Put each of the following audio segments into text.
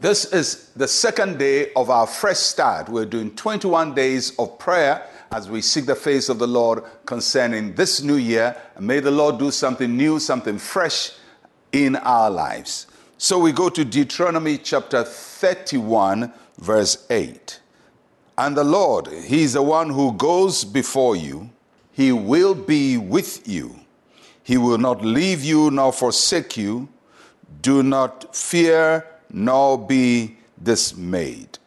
This is the second day of our fresh start. We're doing 21 days of prayer as we seek the face of the Lord concerning this new year. May the Lord do something new, something fresh in our lives. So we go to Deuteronomy chapter 31, verse 8. And the Lord, He is the one who goes before you, He will be with you. He will not leave you nor forsake you. Do not fear nor be dismayed.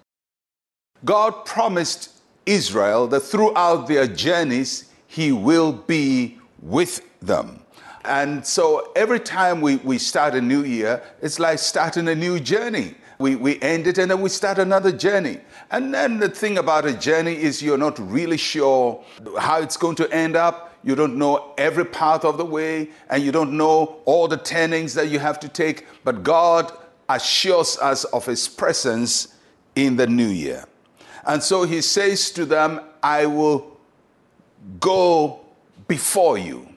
God promised Israel that throughout their journeys, He will be with them. And so every time we, we start a new year, it's like starting a new journey. We, we end it and then we start another journey. And then the thing about a journey is you're not really sure how it's going to end up. You don't know every path of the way, and you don't know all the turnings that you have to take. But God assures us of His presence in the new year. And so He says to them, I will go before you.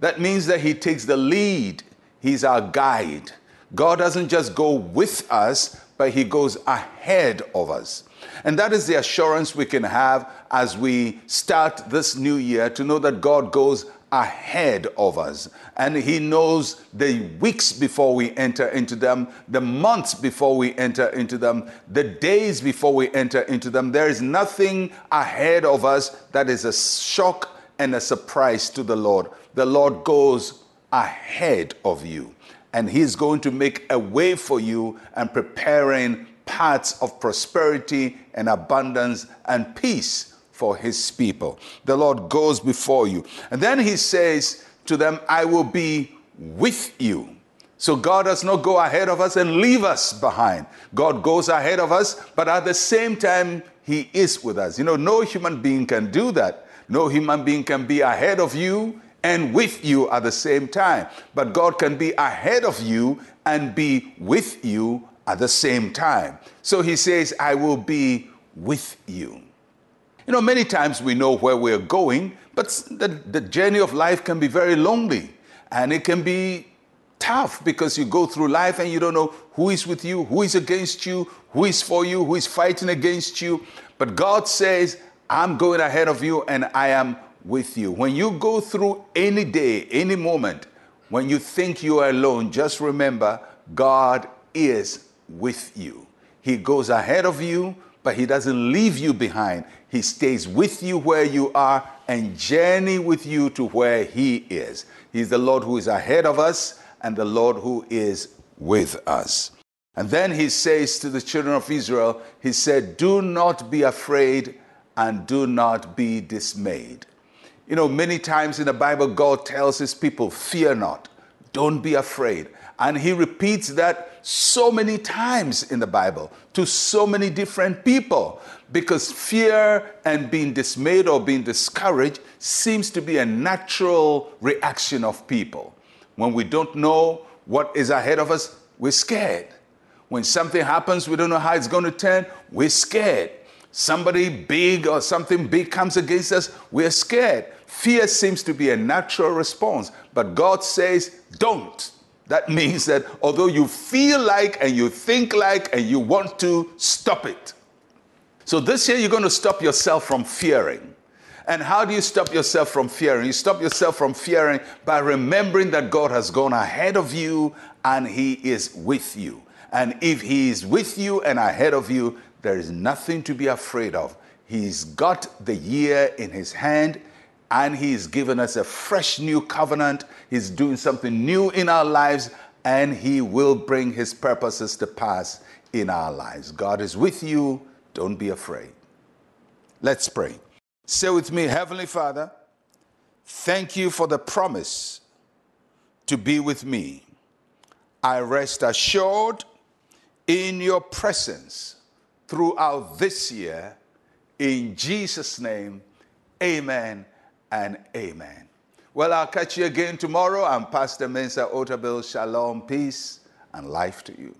That means that He takes the lead, He's our guide. God doesn't just go with us, but He goes ahead of us. And that is the assurance we can have as we start this new year to know that God goes ahead of us. And He knows the weeks before we enter into them, the months before we enter into them, the days before we enter into them. There is nothing ahead of us that is a shock and a surprise to the Lord. The Lord goes ahead of you, and He's going to make a way for you and preparing paths of prosperity and abundance and peace for his people. The Lord goes before you. And then he says to them, I will be with you. So God does not go ahead of us and leave us behind. God goes ahead of us, but at the same time, he is with us. You know, no human being can do that. No human being can be ahead of you and with you at the same time. But God can be ahead of you and be with you at the same time. So he says, I will be with you. You know, many times we know where we're going, but the, the journey of life can be very lonely and it can be tough because you go through life and you don't know who is with you, who is against you, who is for you, who is fighting against you. But God says, I'm going ahead of you and I am with you. When you go through any day, any moment, when you think you are alone, just remember God is with you. He goes ahead of you, but He doesn't leave you behind. He stays with you where you are and journey with you to where He is. He's the Lord who is ahead of us and the Lord who is with us. And then He says to the children of Israel, He said, Do not be afraid and do not be dismayed. You know, many times in the Bible, God tells His people, Fear not, don't be afraid. And He repeats that so many times in the Bible to so many different people because fear and being dismayed or being discouraged seems to be a natural reaction of people. When we don't know what is ahead of us, we're scared. When something happens, we don't know how it's going to turn, we're scared. Somebody big or something big comes against us, we're scared. Fear seems to be a natural response, but God says, don't. That means that although you feel like and you think like and you want to, stop it. So this year you're going to stop yourself from fearing. And how do you stop yourself from fearing? You stop yourself from fearing by remembering that God has gone ahead of you and He is with you. And if He is with you and ahead of you, there is nothing to be afraid of. He's got the year in His hand and He's given us a fresh new covenant. He's doing something new in our lives, and He will bring His purposes to pass in our lives. God is with you. Don't be afraid. Let's pray. Say with me, Heavenly Father, thank you for the promise to be with me. I rest assured in your presence throughout this year. In Jesus' name, amen and amen. Well, I'll catch you again tomorrow. I'm Pastor Mensa Otabil. Shalom, peace, and life to you.